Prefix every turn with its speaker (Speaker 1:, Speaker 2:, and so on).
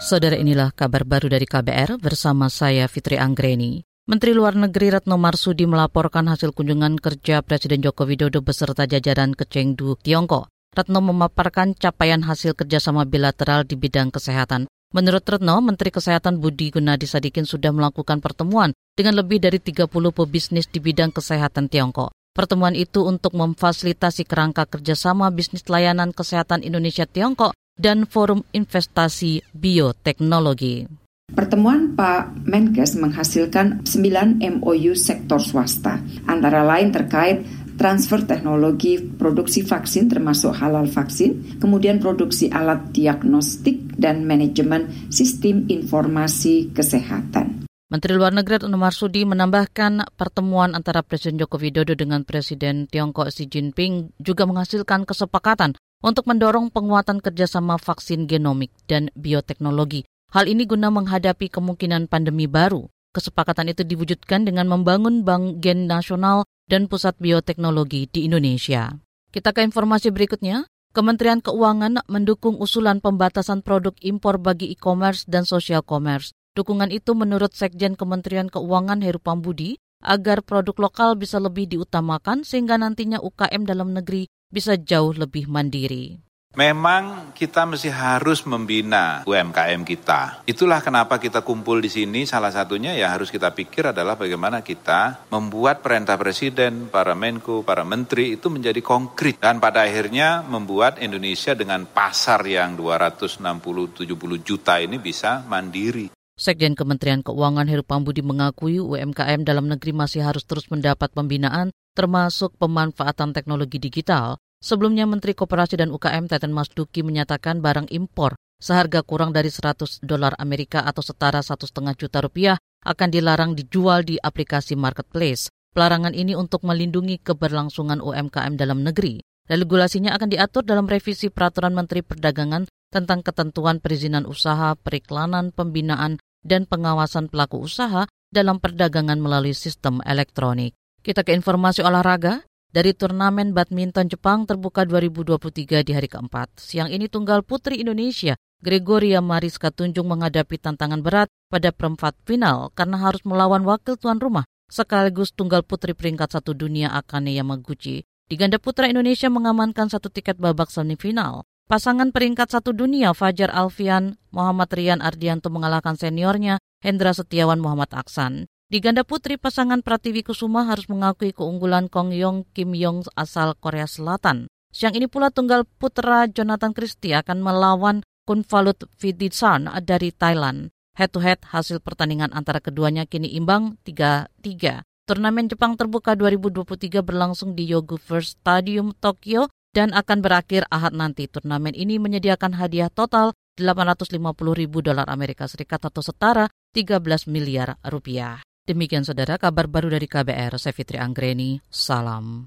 Speaker 1: Saudara inilah kabar baru dari KBR bersama saya Fitri Anggreni. Menteri Luar Negeri Retno Marsudi melaporkan hasil kunjungan kerja Presiden Joko Widodo beserta jajaran ke Chengdu, Tiongkok. Retno memaparkan capaian hasil kerjasama bilateral di bidang kesehatan. Menurut Retno, Menteri Kesehatan Budi Gunadi Sadikin sudah melakukan pertemuan dengan lebih dari 30 pebisnis di bidang kesehatan Tiongkok. Pertemuan itu untuk memfasilitasi kerangka kerjasama bisnis layanan kesehatan Indonesia Tiongkok dan Forum Investasi Bioteknologi.
Speaker 2: Pertemuan Pak Menkes menghasilkan 9 MOU sektor swasta, antara lain terkait transfer teknologi produksi vaksin termasuk halal vaksin, kemudian produksi alat diagnostik dan manajemen sistem informasi kesehatan.
Speaker 1: Menteri Luar Negeri Retno Marsudi menambahkan pertemuan antara Presiden Joko Widodo dengan Presiden Tiongkok Xi Jinping juga menghasilkan kesepakatan untuk mendorong penguatan kerjasama vaksin genomik dan bioteknologi. Hal ini guna menghadapi kemungkinan pandemi baru. Kesepakatan itu diwujudkan dengan membangun Bank Gen Nasional dan Pusat Bioteknologi di Indonesia. Kita ke informasi berikutnya. Kementerian Keuangan mendukung usulan pembatasan produk impor bagi e-commerce dan social commerce. Dukungan itu menurut Sekjen Kementerian Keuangan Heru Pambudi agar produk lokal bisa lebih diutamakan sehingga nantinya UKM dalam negeri bisa jauh lebih mandiri.
Speaker 3: Memang kita mesti harus membina UMKM kita. Itulah kenapa kita kumpul di sini. Salah satunya ya harus kita pikir adalah bagaimana kita membuat perintah presiden, para menko, para menteri itu menjadi konkret. Dan pada akhirnya membuat Indonesia dengan pasar yang 260-70 juta ini bisa mandiri.
Speaker 1: Sekjen Kementerian Keuangan Heru Pambudi mengakui UMKM dalam negeri masih harus terus mendapat pembinaan termasuk pemanfaatan teknologi digital. Sebelumnya Menteri Koperasi dan UKM Teten Masduki menyatakan barang impor seharga kurang dari 100 dolar Amerika atau setara 1,5 juta rupiah akan dilarang dijual di aplikasi marketplace. Pelarangan ini untuk melindungi keberlangsungan UMKM dalam negeri. Regulasinya akan diatur dalam revisi Peraturan Menteri Perdagangan tentang ketentuan perizinan usaha, periklanan, pembinaan, dan pengawasan pelaku usaha dalam perdagangan melalui sistem elektronik. Kita ke informasi olahraga. Dari turnamen badminton Jepang terbuka 2023 di hari keempat. Siang ini tunggal putri Indonesia Gregoria Mariska Tunjung menghadapi tantangan berat pada perempat final karena harus melawan wakil tuan rumah sekaligus tunggal putri peringkat satu dunia Akane Yamaguchi. Di ganda putra Indonesia mengamankan satu tiket babak semifinal. Pasangan peringkat satu dunia Fajar Alfian, Muhammad Rian Ardianto mengalahkan seniornya Hendra Setiawan Muhammad Aksan. Di ganda putri, pasangan Pratiwi Kusuma harus mengakui keunggulan Kong Yong Kim Yong asal Korea Selatan. Siang ini pula tunggal putra Jonathan Christie akan melawan Kunvalut Viditsan dari Thailand. Head-to-head hasil pertandingan antara keduanya kini imbang 3-3. Turnamen Jepang terbuka 2023 berlangsung di Yogu First Stadium Tokyo dan akan berakhir ahad nanti. Turnamen ini menyediakan hadiah total 850 ribu dolar Amerika Serikat atau setara 13 miliar rupiah. Demikian saudara kabar baru dari KBR, saya Fitri Anggreni, salam.